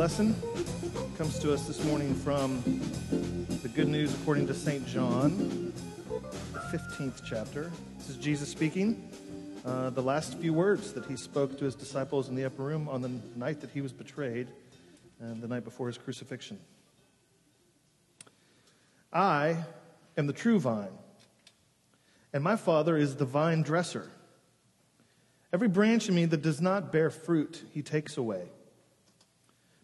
lesson comes to us this morning from the Good News according to St. John, the 15th chapter. This is Jesus speaking. Uh, the last few words that he spoke to his disciples in the upper room on the night that he was betrayed and the night before his crucifixion. I am the true vine, and my Father is the vine dresser. Every branch in me that does not bear fruit, he takes away.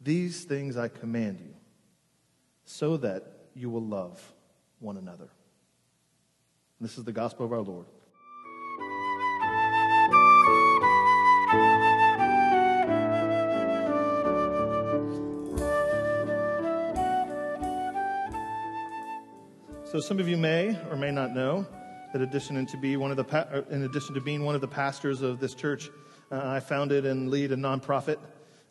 These things I command you, so that you will love one another. This is the gospel of our Lord. So, some of you may or may not know that addition to be one of the uh, in addition to being one of the pastors of this church, uh, I founded and lead a nonprofit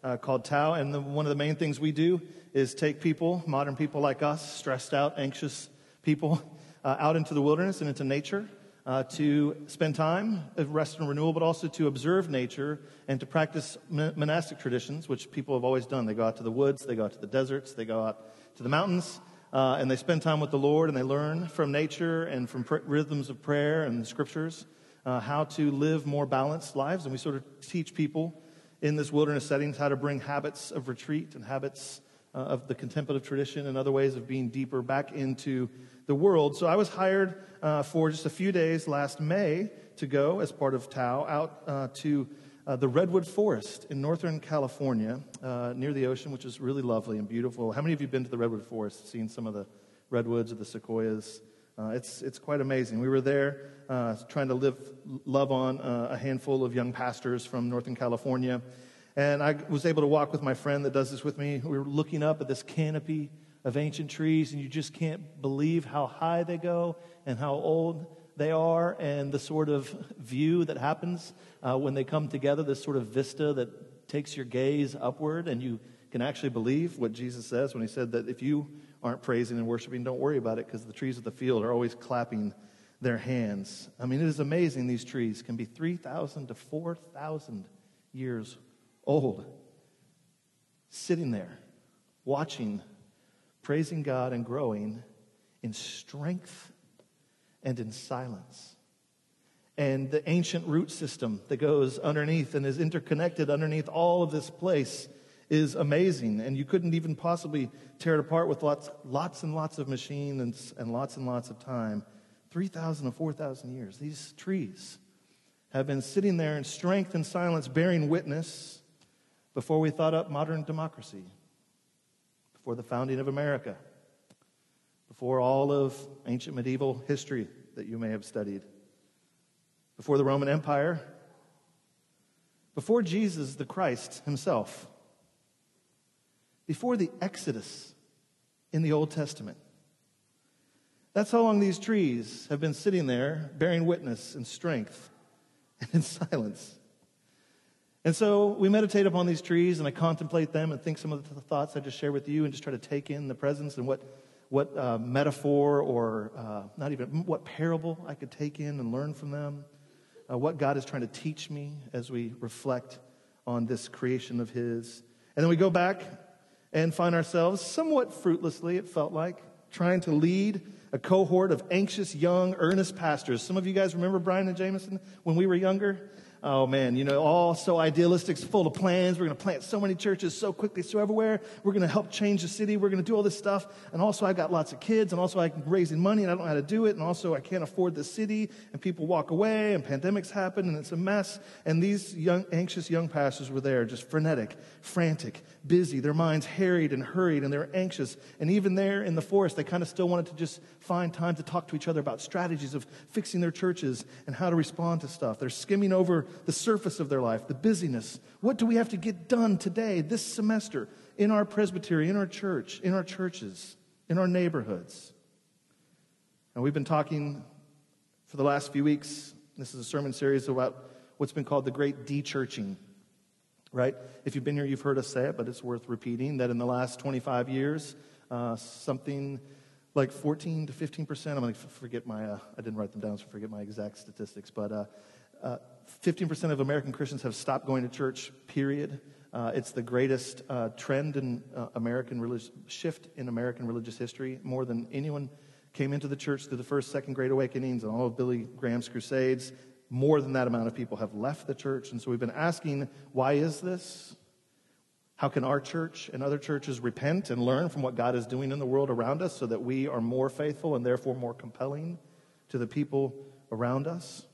uh, called Tau. And the, one of the main things we do is take people, modern people like us, stressed out, anxious people, uh, out into the wilderness and into nature. Uh, to spend time of rest and renewal, but also to observe nature and to practice monastic traditions, which people have always done. They go out to the woods, they go out to the deserts, they go out to the mountains, uh, and they spend time with the Lord and they learn from nature and from pr- rhythms of prayer and the scriptures uh, how to live more balanced lives. And we sort of teach people in this wilderness settings how to bring habits of retreat and habits uh, of the contemplative tradition and other ways of being deeper back into the world. So I was hired uh, for just a few days last May to go as part of Tau out uh, to uh, the Redwood Forest in Northern California, uh, near the ocean, which is really lovely and beautiful. How many of you have been to the Redwood Forest, seen some of the redwoods or the sequoias? Uh, it's, it's quite amazing. We were there uh, trying to live, love on uh, a handful of young pastors from Northern California. And I was able to walk with my friend that does this with me. We were looking up at this canopy of ancient trees, and you just can't believe how high they go and how old they are and the sort of view that happens uh, when they come together, this sort of vista that takes your gaze upward and you can actually believe what Jesus says when he said that if you aren't praising and worshiping, don't worry about it because the trees of the field are always clapping their hands. I mean, it is amazing these trees can be 3,000 to 4,000 years old, sitting there, watching, praising God, and growing in strength and in silence. And the ancient root system that goes underneath and is interconnected underneath all of this place is amazing. And you couldn't even possibly tear it apart with lots, lots and lots of machines and, and lots and lots of time. 3,000 or 4,000 years. These trees have been sitting there in strength and silence, bearing witness before we thought up modern democracy, before the founding of America, before all of ancient medieval history that you may have studied, before the Roman Empire, before Jesus the Christ himself, before the Exodus in the Old Testament. That's how long these trees have been sitting there, bearing witness in strength and in silence. And so we meditate upon these trees and I contemplate them and think some of the thoughts I just shared with you and just try to take in the presence and what, what uh, metaphor or uh, not even what parable I could take in and learn from them uh, what God is trying to teach me as we reflect on this creation of His. And then we go back and find ourselves somewhat fruitlessly, it felt like, trying to lead a cohort of anxious, young, earnest pastors. Some of you guys remember Brian and Jamison when we were younger? Oh man, you know, all so idealistic, full of plans. We're going to plant so many churches so quickly, so everywhere. We're going to help change the city. We're going to do all this stuff. And also, I got lots of kids, and also, I'm raising money, and I don't know how to do it. And also, I can't afford the city, and people walk away, and pandemics happen, and it's a mess. And these young, anxious young pastors were there, just frenetic, frantic, busy, their minds harried and hurried, and they were anxious. And even there in the forest, they kind of still wanted to just find time to talk to each other about strategies of fixing their churches and how to respond to stuff. They're skimming over the surface of their life, the busyness. What do we have to get done today, this semester, in our presbytery, in our church, in our churches, in our neighborhoods? And we've been talking for the last few weeks. This is a sermon series about what's been called the great de-churching, right? If you've been here, you've heard us say it, but it's worth repeating that in the last 25 years, uh, something like 14 to 15 percent. I'm going to forget my. Uh, I didn't write them down, so forget my exact statistics. But uh, uh, 15% of American Christians have stopped going to church, period. Uh, it's the greatest uh, trend in uh, American religious shift in American religious history. More than anyone came into the church through the first, second Great Awakenings and all of Billy Graham's crusades. More than that amount of people have left the church. And so we've been asking, why is this? How can our church and other churches repent and learn from what God is doing in the world around us so that we are more faithful and therefore more compelling to the people around us?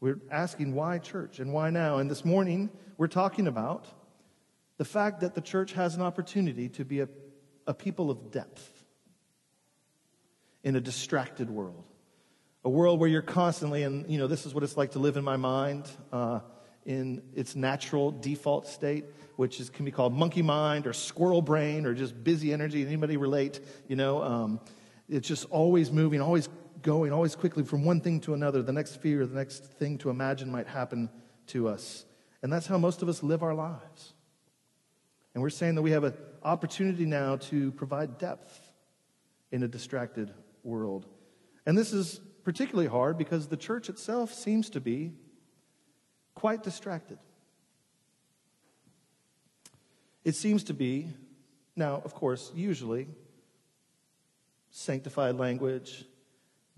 We're asking why church and why now. And this morning, we're talking about the fact that the church has an opportunity to be a, a people of depth in a distracted world. A world where you're constantly, and you know, this is what it's like to live in my mind uh, in its natural default state, which is, can be called monkey mind or squirrel brain or just busy energy. Anybody relate? You know, um, it's just always moving, always going always quickly from one thing to another. The next fear, the next thing to imagine might happen to us. And that's how most of us live our lives. And we're saying that we have an opportunity now to provide depth in a distracted world. And this is particularly hard because the church itself seems to be quite distracted. It seems to be, now, of course, usually, sanctified language,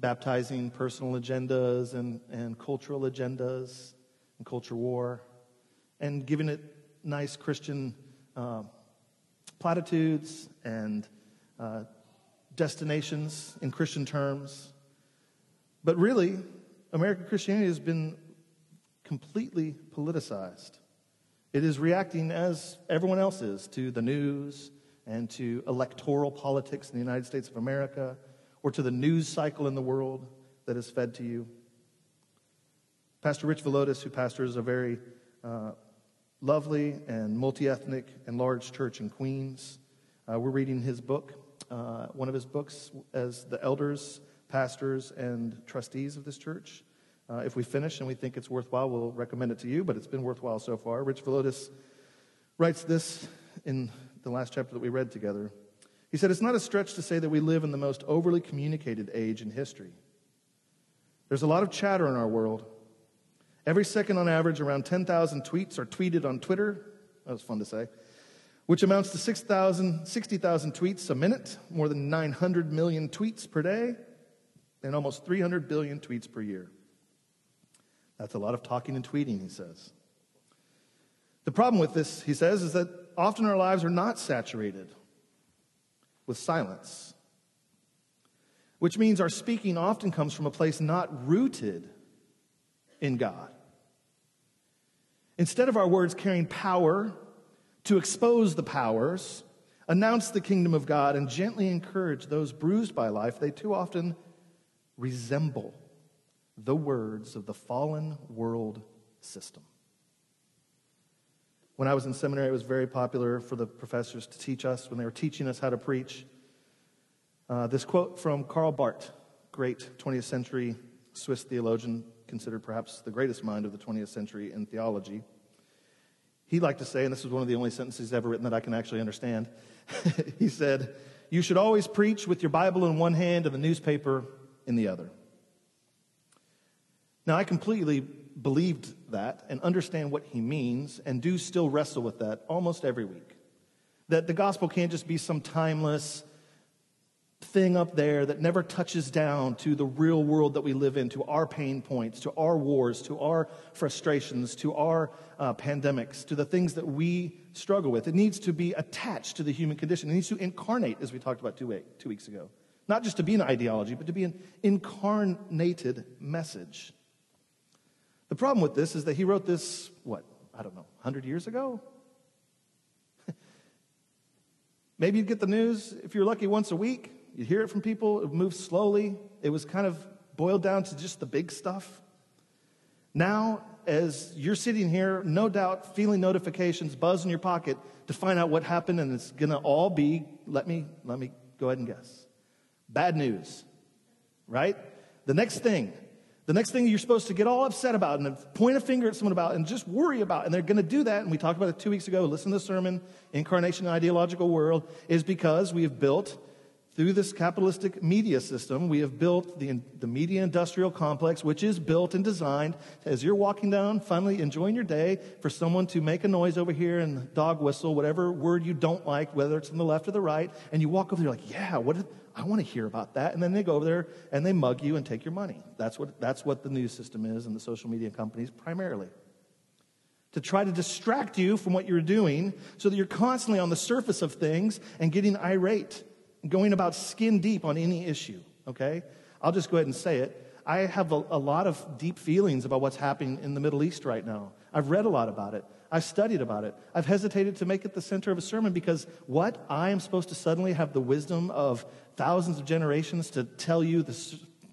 baptizing personal agendas and, and cultural agendas and culture war, and giving it nice Christian uh, platitudes and uh, destinations in Christian terms. But really, American Christianity has been completely politicized. It is reacting as everyone else is to the news and to electoral politics in the United States of America or to the news cycle in the world that is fed to you. Pastor Rich Villodas, who pastors a very uh, lovely and multi ethnic and large church in Queens, uh, we're reading his book, uh, one of his books, as the elders, pastors, and trustees of this church. Uh, if we finish and we think it's worthwhile, we'll recommend it to you, but it's been worthwhile so far. Rich Villodas writes this in the last chapter that we read together. He said, It's not a stretch to say that we live in the most overly communicated age in history. There's a lot of chatter in our world. Every second, on average, around 10,000 tweets are tweeted on Twitter. That was fun to say. Which amounts to 6,000, 60,000 tweets a minute, more than 900 million tweets per day, and almost 300 billion tweets per year. That's a lot of talking and tweeting, he says. The problem with this, he says, is that often our lives are not saturated with silence, which means our speaking often comes from a place not rooted in God. Instead of our words carrying power to expose the powers, announce the kingdom of God, and gently encourage those bruised by life, they too often resemble the words of the fallen world system. When I was in seminary, it was very popular for the professors to teach us when they were teaching us how to preach. Uh, this quote from Karl Barth, great 20th century Swiss theologian, considered perhaps the greatest mind of the 20th century in theology. He liked to say, and this is one of the only sentences ever written that I can actually understand. he said, You should always preach with your Bible in one hand and the newspaper in the other. Now, I completely believed that and understand what he means and do still wrestle with that almost every week. That the gospel can't just be some timeless thing up there that never touches down to the real world that we live in, to our pain points, to our wars, to our frustrations, to our uh, pandemics, to the things that we struggle with. It needs to be attached to the human condition. It needs to incarnate, as we talked about two, week, two weeks ago. Not just to be an ideology, but to be an incarnated message. The problem with this is that he wrote this, what, I don't know, 100 years ago? Maybe you'd get the news, if you're lucky, once a week. You'd hear it from people, it moves slowly. It was kind of boiled down to just the big stuff. Now, as you're sitting here, no doubt feeling notifications buzz in your pocket to find out what happened, and it's going to all be, let me, let me go ahead and guess. Bad news, right? The next thing, the next thing you're supposed to get all upset about and point a finger at someone about and just worry about, and they're going to do that, and we talked about it two weeks ago. Listen to the sermon, Incarnation and Ideological World, is because we have built through this capitalistic media system, we have built the, the media industrial complex, which is built and designed as you're walking down, finally enjoying your day, for someone to make a noise over here and dog whistle, whatever word you don't like, whether it's on the left or the right, and you walk over there like, yeah, what I want to hear about that. And then they go over there and they mug you and take your money. That's what, that's what the news system is and the social media companies primarily. To try to distract you from what you're doing so that you're constantly on the surface of things and getting irate going about skin deep on any issue, okay? I'll just go ahead and say it. I have a, a, lot of deep feelings about what's happening in the Middle East right now. I've read a lot about it. I've studied about it. I've hesitated to make it the center of a sermon because what? I am supposed to suddenly have the wisdom of thousands of generations to tell you the,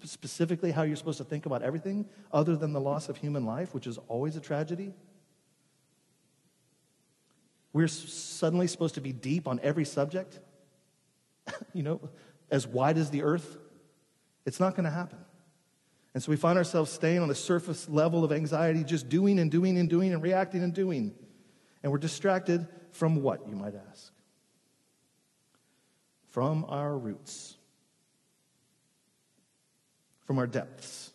specifically how you're supposed to think about everything other than the loss of human life, which is always a tragedy? We're suddenly supposed to be deep on every subject? you know, as wide as the earth? It's not going to happen. And so we find ourselves staying on the surface level of anxiety, just doing and doing and doing and reacting and doing. And we're distracted from what, you might ask? From our roots, from our depths.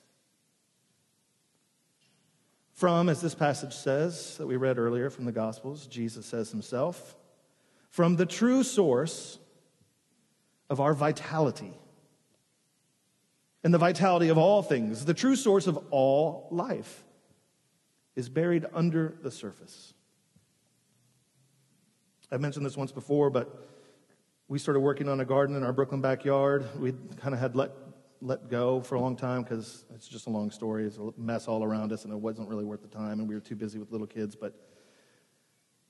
From, as this passage says that we read earlier from the Gospels, Jesus says himself, from the true source of our vitality and the vitality of all things, the true source of all life, is buried under the surface. I've mentioned this once before, but we started working on a garden in our Brooklyn backyard. We kind of had let, let go for a long time because it's just a long story. It's a mess all around us, and it wasn't really worth the time, and we were too busy with little kids. But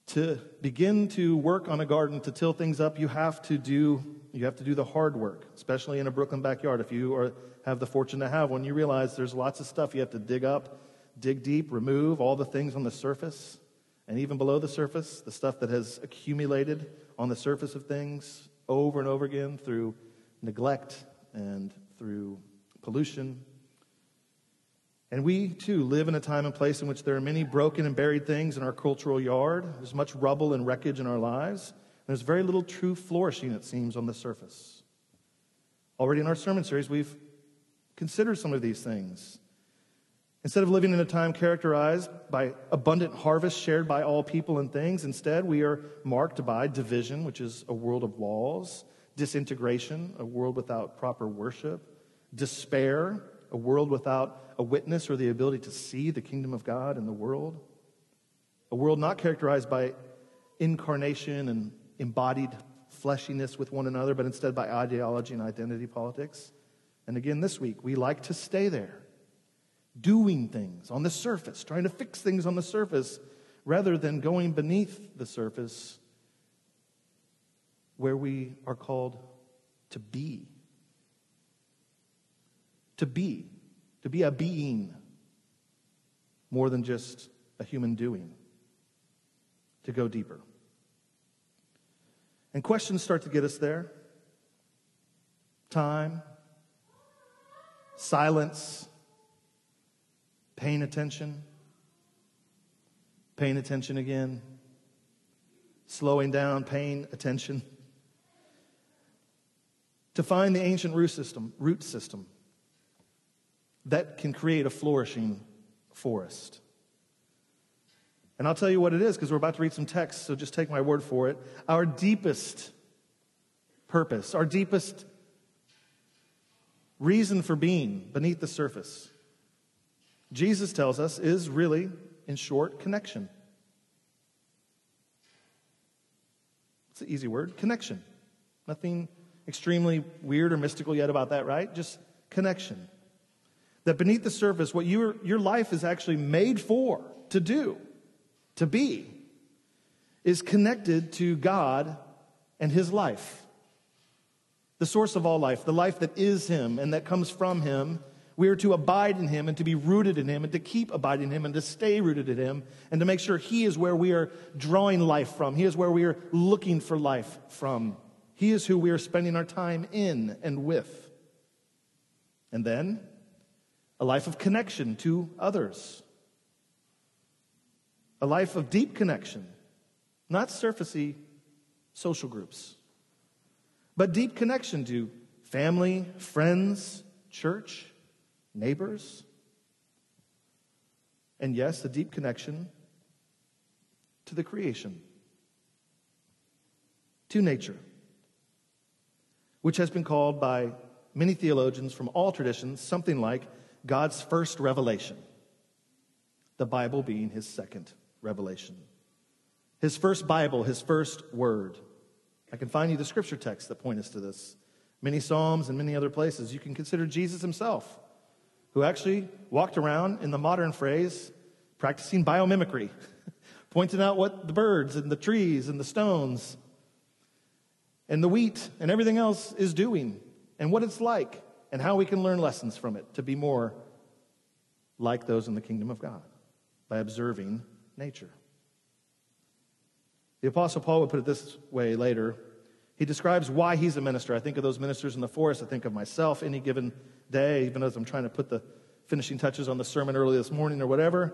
to begin to work on a garden, to till things up, you have to do you have to do the hard work, especially in a Brooklyn backyard. If you are, have the fortune to have when you realize there's lots of stuff you have to dig up, dig deep, remove all the things on the surface, and even below the surface, the stuff that has accumulated on the surface of things over and over again through neglect and through pollution. And we too live in a time and place in which there are many broken and buried things in our cultural yard. There's much rubble and wreckage in our lives. There's very little true flourishing, it seems, on the surface. Already in our sermon series, we've considered some of these things. Instead of living in a time characterized by abundant harvest shared by all people and things, instead we are marked by division, which is a world of walls, disintegration, a world without proper worship, despair, a world without a witness or the ability to see the kingdom of God in the world, a world not characterized by incarnation and embodied fleshiness with one another, but instead by ideology and identity politics. And again, this week, we like to stay there, doing things on the surface, trying to fix things on the surface, rather than going beneath the surface where we are called to be. To be. To be a being more than just a human doing. To go deeper. And questions start to get us there time, silence, paying attention, paying attention again, slowing down, paying attention. To find the ancient root system, root system that can create a flourishing forest. And I'll tell you what it is because we're about to read some text, so just take my word for it. Our deepest purpose, our deepest reason for being beneath the surface, Jesus tells us, is really, in short, connection. It's an easy word connection. Nothing extremely weird or mystical yet about that, right? Just connection. That beneath the surface, what your, your life is actually made for, to do, to be, is connected to God and His life. The source of all life, the life that is Him and that comes from Him. We are to abide in Him and to be rooted in Him and to keep abiding in Him and to stay rooted in Him and to make sure He is where we are drawing life from. He is where we are looking for life from. He is who we are spending our time in and with. And then, a life of connection to others, a life of deep connection, not surfacey social groups, but deep connection to family, friends, church, neighbors. And yes, a deep connection to the creation, to nature, which has been called by many theologians from all traditions something like God's first revelation, the Bible being his second revelation. His first Bible, his first word. I can find you the scripture texts that point us to this. Many Psalms and many other places. You can consider Jesus himself, who actually walked around, in the modern phrase, practicing biomimicry, pointing out what the birds and the trees and the stones and the wheat and everything else is doing and what it's like and how we can learn lessons from it to be more like those in the kingdom of God by observing nature. The Apostle Paul would put it this way later. He describes why he's a minister. I think of those ministers in the forest. I think of myself any given day, even as I'm trying to put the finishing touches on the sermon early this morning or whatever.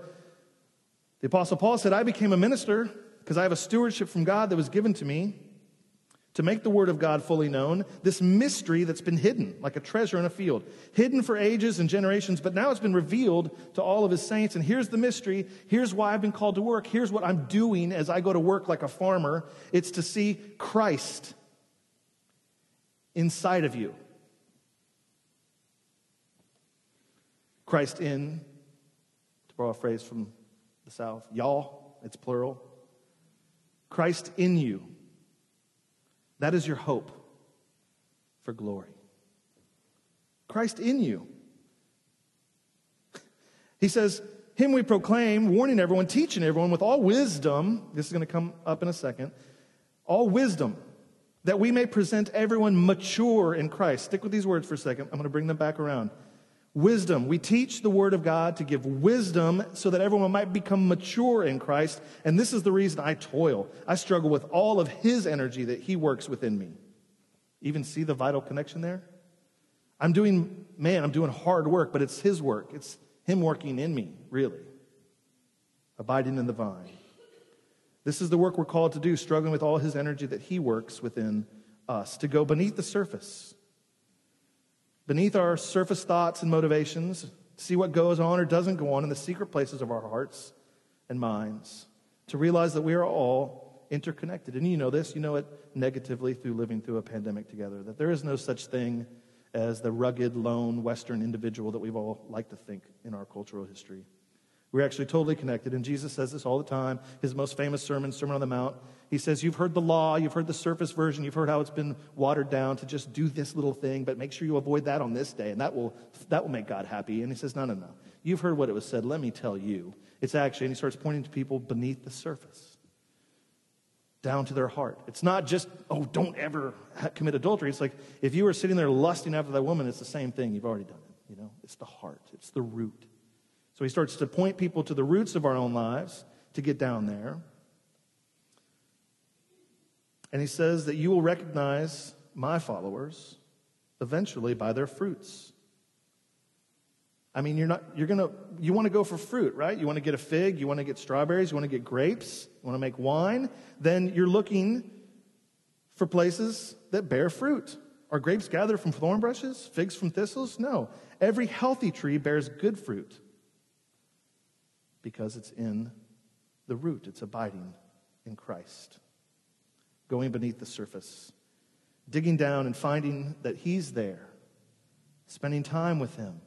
The Apostle Paul said, I became a minister because I have a stewardship from God that was given to me to make the Word of God fully known, this mystery that's been hidden, like a treasure in a field, hidden for ages and generations, but now it's been revealed to all of His saints. And here's the mystery. Here's why I've been called to work. Here's what I'm doing as I go to work like a farmer it's to see Christ inside of you. Christ in, to borrow a phrase from the South, y'all, it's plural. Christ in you. That is your hope for glory. Christ in you. He says, Him we proclaim, warning everyone, teaching everyone with all wisdom. This is going to come up in a second. All wisdom, that we may present everyone mature in Christ. Stick with these words for a second. I'm going to bring them back around. Wisdom. We teach the Word of God to give wisdom so that everyone might become mature in Christ. And this is the reason I toil. I struggle with all of His energy that He works within me. Even see the vital connection there? I'm doing, man, I'm doing hard work, but it's His work. It's Him working in me, really. Abiding in the vine. This is the work we're called to do, struggling with all His energy that He works within us, to go beneath the surface beneath our surface thoughts and motivations, see what goes on or doesn't go on in the secret places of our hearts and minds, to realize that we are all interconnected. And you know this, you know it negatively through living through a pandemic together, that there is no such thing as the rugged, lone Western individual that we've all liked to think in our cultural history. We're actually totally connected. And Jesus says this all the time. His most famous sermon, Sermon on the Mount, he says, You've heard the law, you've heard the surface version, you've heard how it's been watered down to just do this little thing, but make sure you avoid that on this day, and that will, that will make God happy. And he says, No, no, no. You've heard what it was said. Let me tell you. It's actually, and he starts pointing to people beneath the surface. down to their heart. It's not just, oh, don't ever commit adultery. It's like if you were sitting there lusting after that woman, it's the same thing. You've already done it. You know, it's the heart, it's the root. So he starts to point people to the roots of our own lives to get down there. And he says that you will recognize my followers eventually by their fruits. I mean, you're not, you're gonna, you want to go for fruit, right? You want to get a fig, you want to get strawberries, you want to get grapes, you want to make wine. Then you're looking for places that bear fruit. Are grapes gathered from thorn bushes? Figs from thistles? No. Every healthy tree bears good fruit because it's in the root, it's abiding in Christ, going beneath the surface, digging down and finding that He's there, spending time with Him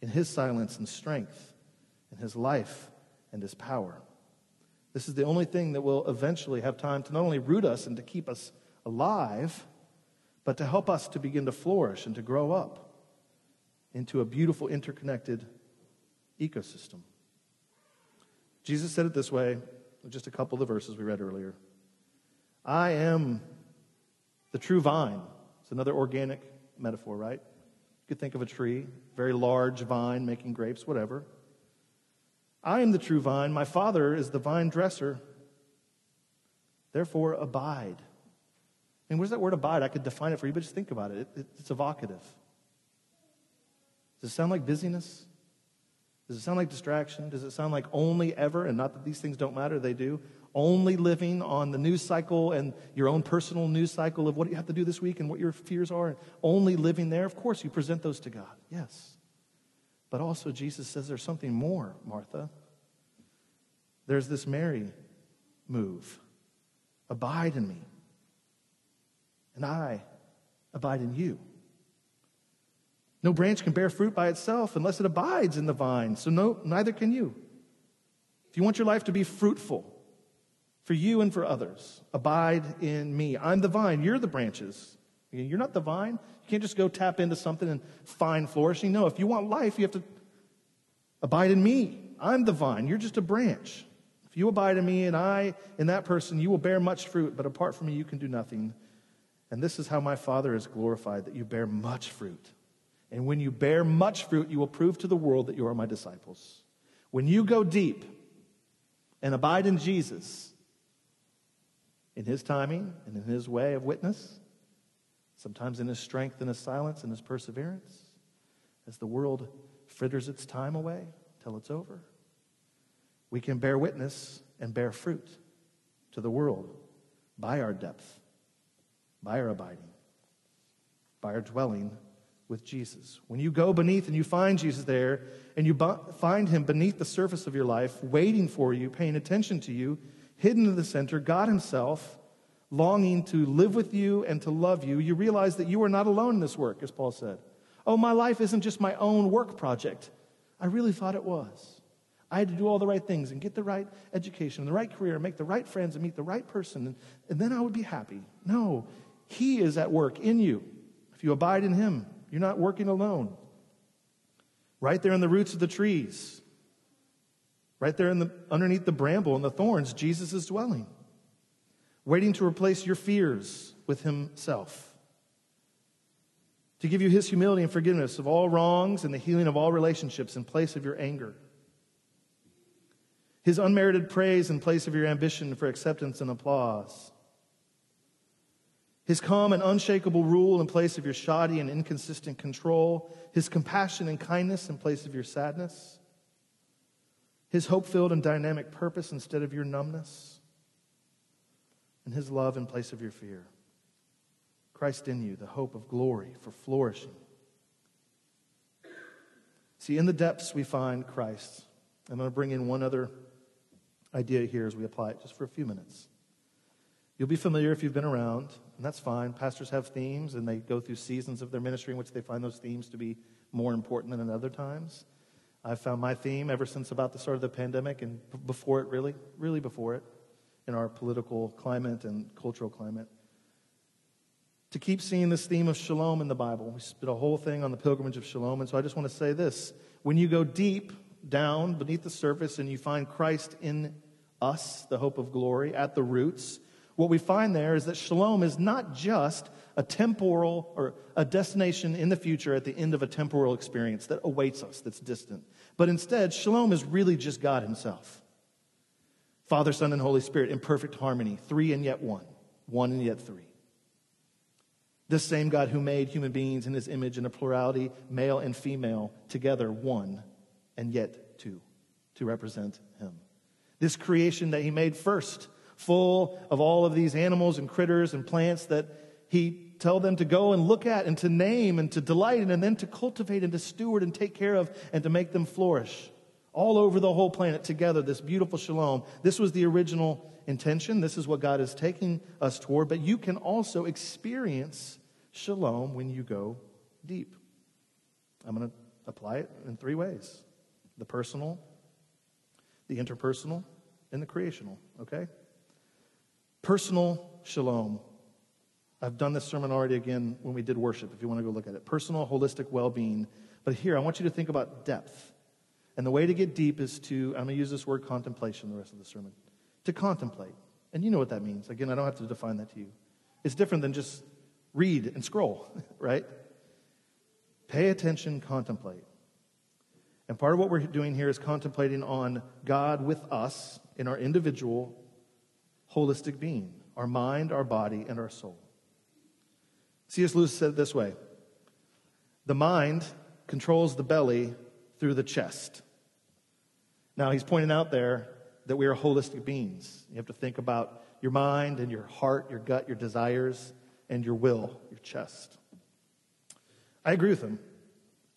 in His silence and strength, in His life and His power. This is the only thing that will eventually have time to not only root us and to keep us alive, but to help us to begin to flourish and to grow up into a beautiful, interconnected ecosystem. Jesus said it this way, just a couple of the verses we read earlier. I am the true vine. It's another organic metaphor, right? You could think of a tree, very large vine making grapes, whatever. I am the true vine. My Father is the vine dresser. Therefore, abide. Mean, where's that word abide? I could define it for you, but just think about it. it, it it's evocative. Does it sound like busyness? Does it sound like distraction? Does it sound like only ever, and not that these things don't matter, they do, only living on the news cycle and your own personal news cycle of what you have to do this week and what your fears are, and only living there? Of course, you present those to God, yes. But also, Jesus says there's something more, Martha. There's this Mary move abide in me, and I abide in you. No branch can bear fruit by itself unless it abides in the vine. So no, neither can you. If you want your life to be fruitful for you and for others, abide in me. I'm the vine. You're the branches. You're not the vine. You can't just go tap into something and find flourishing. No, if you want life, you have to abide in me. I'm the vine. You're just a branch. If you abide in me and I in that person, you will bear much fruit, but apart from me, you can do nothing. And this is how my Father is glorified that you bear much fruit. And when you bear much fruit, you will prove to the world that you are my disciples. When you go deep and abide in Jesus, in his timing and in his way of witness, sometimes in his strength and his silence and his perseverance, as the world fritters its time away till it's over, we can bear witness and bear fruit to the world by our depth, by our abiding, by our dwelling with Jesus. When you go beneath and you find Jesus there, and you find him beneath the surface of your life, waiting for you, paying attention to you, hidden in the center, God Himself, longing to live with you and to love you, you realize that you are not alone in this work, as Paul said. Oh, my life isn't just my own work project. I really thought it was. I had to do all the right things and get the right education, and the right career, and make the right friends, and meet the right person, and, and then I would be happy. No, He is at work in you if you abide in Him. You're not working alone. Right there in the roots of the trees, right there in the, underneath the bramble and the thorns, Jesus is dwelling, waiting to replace your fears with Himself, to give you His humility and forgiveness of all wrongs and the healing of all relationships in place of your anger. His unmerited praise in place of your ambition for acceptance and applause his calm and unshakable rule in place of your shoddy and inconsistent control, his compassion and kindness in place of your sadness, his hope filled and dynamic purpose instead of your numbness, and his love in place of your fear. Christ in you, the hope of glory for flourishing. See, in the depths we find Christ. I'm going to bring in one other idea here as we apply it just for a few minutes. You'll be familiar if you've been around, and that's fine. Pastors have themes, and they go through seasons of their ministry in which they find those themes to be more important than in other times. I've found my theme ever since about the start of the pandemic, and before it, really, really before it, in our political climate and cultural climate, to keep seeing this theme of shalom in the Bible. We spent a whole thing on the pilgrimage of shalom, and so I just want to say this. When you go deep down beneath the surface and you find Christ in us, the hope of glory, at the roots, what we find there is that shalom is not just a temporal or a destination in the future at the end of a temporal experience that awaits us, that's distant. But instead, shalom is really just God Himself Father, Son, and Holy Spirit in perfect harmony, three and yet one, one and yet three. This same God who made human beings in His image in a plurality, male and female, together one and yet two, to represent Him. This creation that He made first full of all of these animals and critters and plants that he tell them to go and look at and to name and to delight in and then to cultivate and to steward and take care of and to make them flourish all over the whole planet together this beautiful shalom. This was the original intention. This is what god is taking us toward. But you can also experience shalom when you go deep. I'm going to apply it in three ways. The personal the interpersonal and the creational okay Personal shalom. I've done this sermon already again when we did worship, if you want to go look at it. Personal, holistic well being. But here, I want you to think about depth. And the way to get deep is to, I'm going to use this word contemplation the rest of the sermon, to contemplate. And you know what that means. Again, I don't have to define that to you. It's different than just read and scroll, right? Pay attention, contemplate. And part of what we're doing here is contemplating on God with us in our individual holistic being our mind, our body, and our soul. C.S. Lewis said it this way The mind controls the belly through the chest. Now, he's pointing out there that we are holistic beings. You have to think about your mind and your heart, your gut, your desires, and your will, your chest. I agree with him.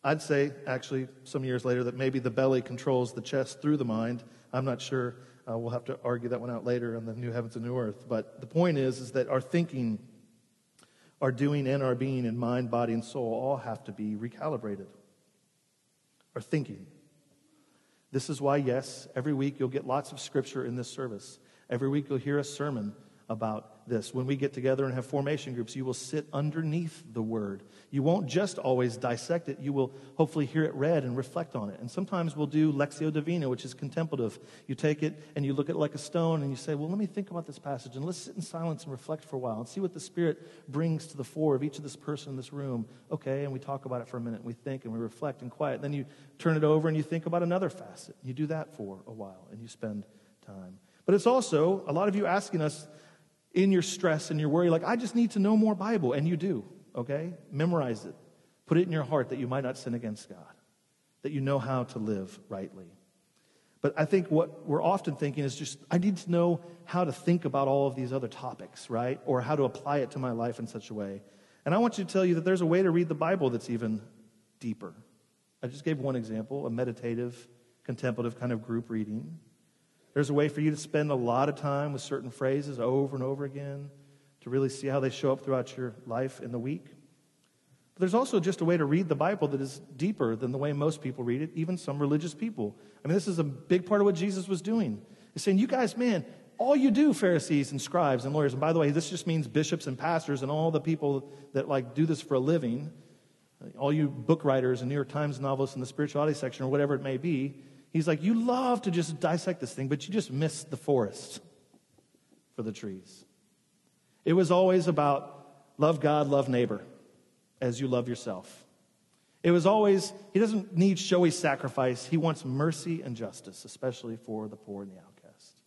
I'd say, actually, some years later, that maybe the belly controls the chest through the mind. I'm not sure. Uh, we'll have to argue that one out later on the new heavens and new earth. But the point is, is that our thinking, our doing, and our being in mind, body, and soul all have to be recalibrated. Our thinking. This is why, yes, every week you'll get lots of scripture in this service. Every week you'll hear a sermon about this. When we get together and have formation groups, you will sit underneath the word. You won't just always dissect it, you will hopefully hear it read and reflect on it. And sometimes we'll do Lectio Divina, which is contemplative. You take it and you look at it like a stone and you say, Well, let me think about this passage and let's sit in silence and reflect for a while and see what the Spirit brings to the fore of each of this person in this room. Okay, and we talk about it for a minute and we think and we reflect and quiet. Then you turn it over and you think about another facet. You do that for a while and you spend time. But it's also a lot of you asking us, in your stress and your worry, like, I just need to know more Bible. And you do, okay? Memorize it. Put it in your heart that you might not sin against God, that you know how to live rightly. But I think what we're often thinking is just, I need to know how to think about all of these other topics, right? Or how to apply it to my life in such a way. And I want you to tell you that there's a way to read the Bible that's even deeper. I just gave one example, a meditative, contemplative kind of group reading. There's a way for you to spend a lot of time with certain phrases over and over again to really see how they show up throughout your life in the week. But there's also just a way to read the Bible that is deeper than the way most people read it, even some religious people. I mean, this is a big part of what Jesus was doing. He's saying, You guys, man, all you do, Pharisees and scribes and lawyers, and by the way, this just means bishops and pastors and all the people that like do this for a living, all you book writers and New York Times novelists in the spirituality section or whatever it may be, He's like, You love to just dissect this thing, but you just miss the forest for the trees. It was always about love God, love neighbor as you love yourself. It was always, he doesn't need showy sacrifice. He wants mercy and justice, especially for the poor and the outcast.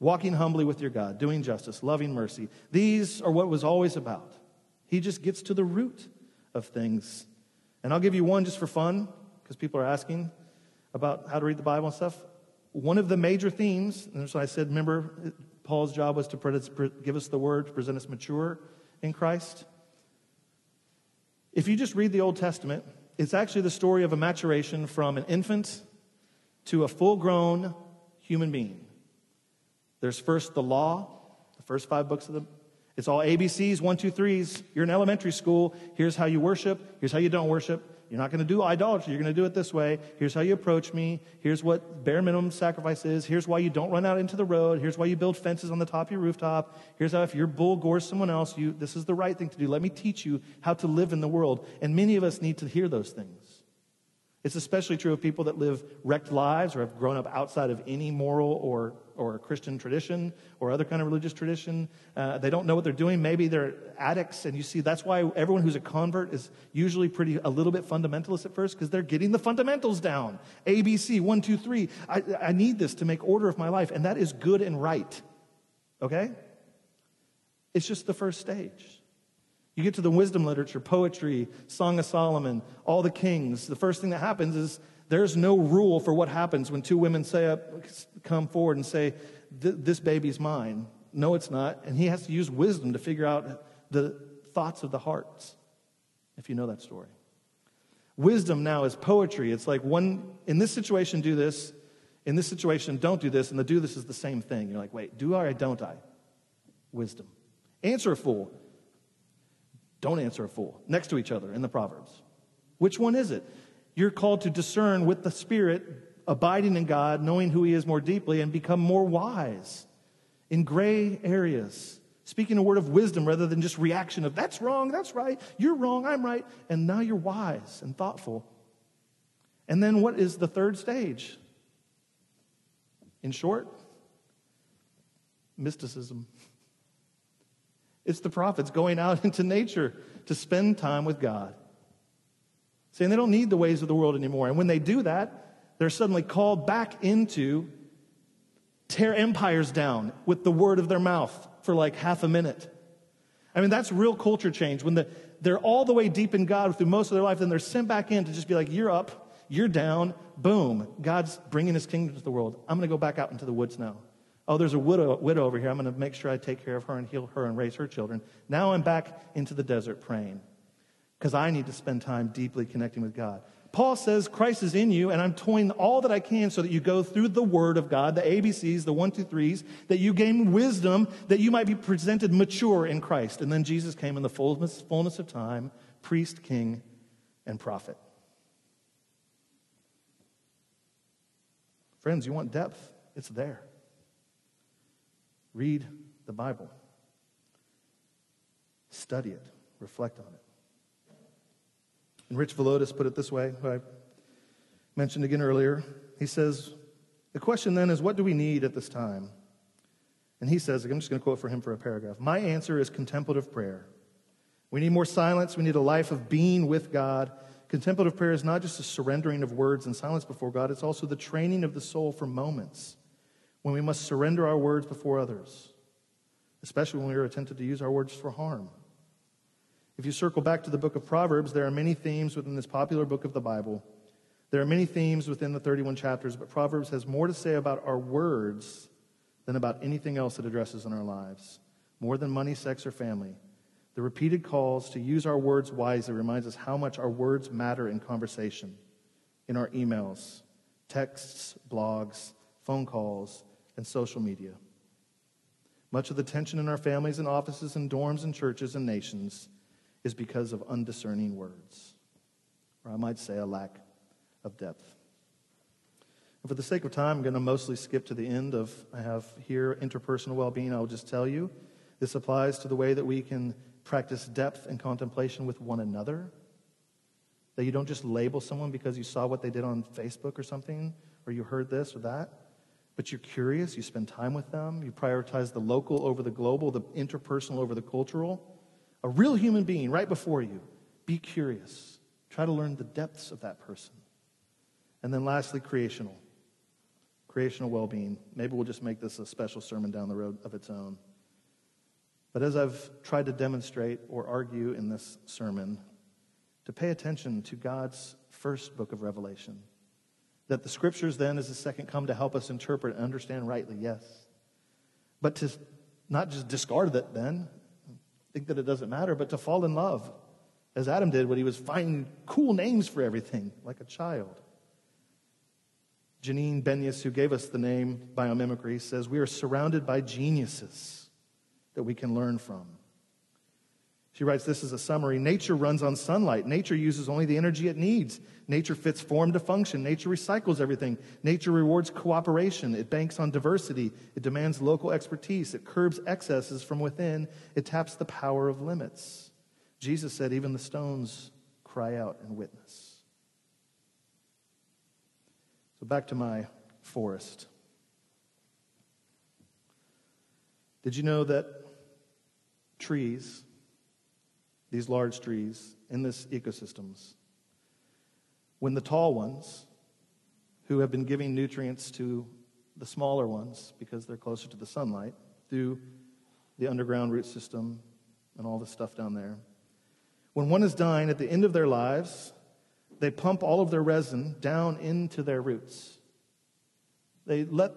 Walking humbly with your God, doing justice, loving mercy. These are what was always about. He just gets to the root of things. And I'll give you one just for fun, because people are asking about how to read the Bible and stuff, one of the major themes, and so I said, remember, Paul's job was to give us the word, to present us mature in Christ. If you just read the Old Testament, it's actually the story of a maturation from an infant to a full grown human being. There's first the law, the first five books of the it's all ABCs, one, two, threes. You're in elementary school. Here's how you worship. Here's how you don't worship. You're not going to do idolatry. You're going to do it this way. Here's how you approach me. Here's what bare minimum sacrifice is. Here's why you don't run out into the road. Here's why you build fences on the top of your rooftop. Here's how if your bull gores someone else, you, this is the right thing to do. Let me teach you how to live in the world. And many of us need to hear those things. It's especially true of people that live wrecked lives or have grown up outside of any moral or, or a Christian tradition or other kind of religious tradition. Uh, they don't know what they're doing. Maybe they're addicts, and you see that's why everyone who's a convert is usually pretty a little bit fundamentalist at first because they're getting the fundamentals down. A, B, C, one, two, three. I, I need this to make order of my life, and that is good and right. Okay? It's just the first stage. You get to the wisdom literature, poetry, Song of Solomon, all the kings. The first thing that happens is there's no rule for what happens when two women say up, come forward and say, This baby's mine. No, it's not. And he has to use wisdom to figure out the thoughts of the hearts, if you know that story. Wisdom now is poetry. It's like one, in this situation, do this. In this situation, don't do this. And the do this is the same thing. You're like, wait, do I or don't I? Wisdom. Answer a fool. Don't answer a fool. Next to each other in the Proverbs. Which one is it? You're called to discern with the Spirit, abiding in God, knowing who He is more deeply, and become more wise in gray areas. Speaking a word of wisdom rather than just reaction of, that's wrong, that's right, you're wrong, I'm right. And now you're wise and thoughtful. And then what is the third stage? In short, mysticism. It's the prophets going out into nature to spend time with God. Saying they don't need the ways of the world anymore. And when they do that, they're suddenly called back into tear empires down with the word of their mouth for like half a minute. I mean, that's real culture change. When the, they're all the way deep in God through most of their life, then they're sent back in to just be like, you're up, you're down, boom. God's bringing his kingdom to the world. I'm going to go back out into the woods now. Oh, there's a widow, widow over here. I'm going to make sure I take care of her and heal her and raise her children. Now I'm back into the desert praying because I need to spend time deeply connecting with God. Paul says Christ is in you, and I'm toying all that I can so that you go through the Word of God, the ABCs, the one, two, threes, that you gain wisdom, that you might be presented mature in Christ. And then Jesus came in the fullness, fullness of time, priest, king, and prophet. Friends, you want depth? It's there. Read the Bible, study it, reflect on it. And Rich Villodas put it this way, I mentioned again earlier. He says, The question then is, what do we need at this time? And he says, I'm just going to quote for him for a paragraph. My answer is contemplative prayer. We need more silence. We need a life of being with God. Contemplative prayer is not just a surrendering of words and silence before God, it's also the training of the soul for moments when we must surrender our words before others, especially when we are tempted to use our words for harm. If you circle back to the book of Proverbs, there are many themes within this popular book of the Bible. There are many themes within the 31 chapters, but Proverbs has more to say about our words than about anything else it addresses in our lives, more than money, sex, or family. The repeated calls to use our words wisely reminds us how much our words matter in conversation, in our emails, texts, blogs, phone calls, and social media. Much of the tension in our families and offices and dorms and churches and nations is because of undiscerning words, or I might say a lack of depth. And for the sake of time, I'm going to mostly skip to the end of I have here interpersonal well-being. I'll just tell you this applies to the way that we can practice depth and contemplation with one another. That you don't just label someone because you saw what they did on Facebook or something, or you heard this or that but you're curious, you spend time with them, you prioritize the local over the global, the interpersonal over the cultural. A real human being right before you. Be curious. Try to learn the depths of that person. And then lastly, creational. Creational well being. Maybe we'll just make this a special sermon down the road of its own. But as I've tried to demonstrate or argue in this sermon, to pay attention to God's first book of Revelation that the scriptures then is the second come to help us interpret and understand rightly, yes. But to not just discard that then, think that it doesn't matter, but to fall in love, as Adam did when he was finding cool names for everything, like a child. Janine Benyus, who gave us the name biomimicry, says we are surrounded by geniuses that we can learn from. She writes this as a summary Nature runs on sunlight. Nature uses only the energy it needs. Nature fits form to function. Nature recycles everything. Nature rewards cooperation. It banks on diversity. It demands local expertise. It curbs excesses from within. It taps the power of limits. Jesus said, even the stones cry out and witness. So back to my forest. Did you know that trees, these large trees in this ecosystems, when the tall ones, who have been giving nutrients to the smaller ones because they're closer to the sunlight through the underground root system and all the stuff down there. When one is dying at the end of their lives, they pump all of their resin down into their roots. They let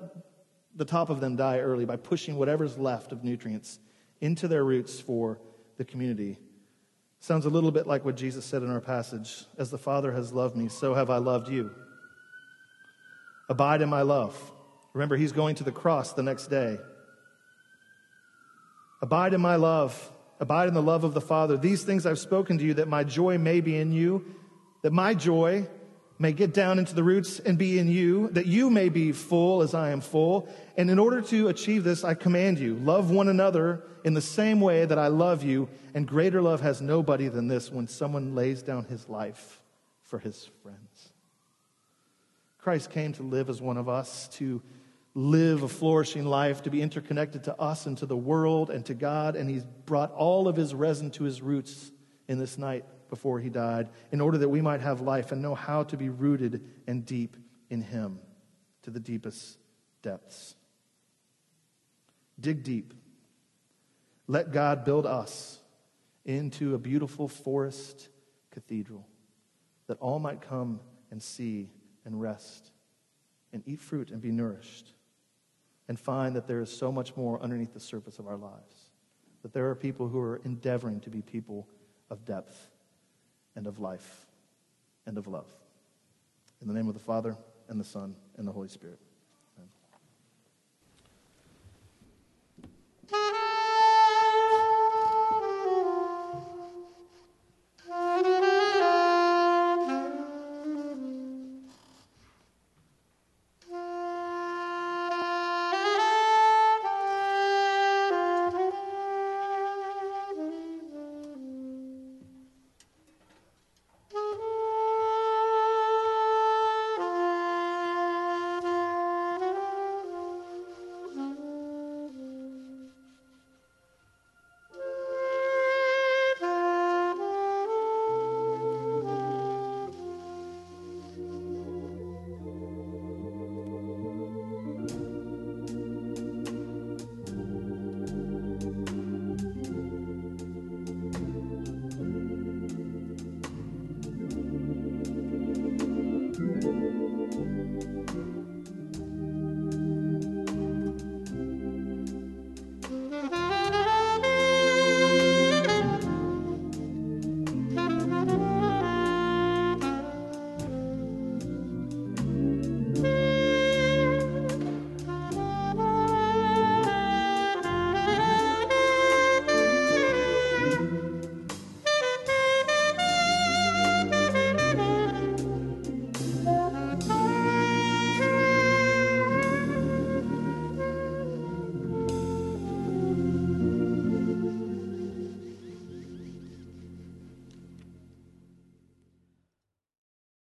the top of them die early by pushing whatever's left of nutrients into their roots for the community. Sounds a little bit like what Jesus said in our passage As the Father has loved me, so have I loved you. Abide in my love. Remember, he's going to the cross the next day. Abide in my love. Abide in the love of the Father. These things I've spoken to you that my joy may be in you, that my joy may get down into the roots and be in you, that you may be full as I am full. And in order to achieve this, I command you love one another in the same way that I love you. And greater love has nobody than this when someone lays down his life for his friends. Christ came to live as one of us, to live a flourishing life, to be interconnected to us and to the world and to God. And he's brought all of his resin to his roots in this night before he died, in order that we might have life and know how to be rooted and deep in him to the deepest depths. Dig deep. Let God build us into a beautiful forest cathedral that all might come and see and rest and eat fruit and be nourished and find that there is so much more underneath the surface of our lives. That there are people who are endeavoring to be people of depth and of life and of love. In the name of the Father, and the Son, and the Holy Spirit.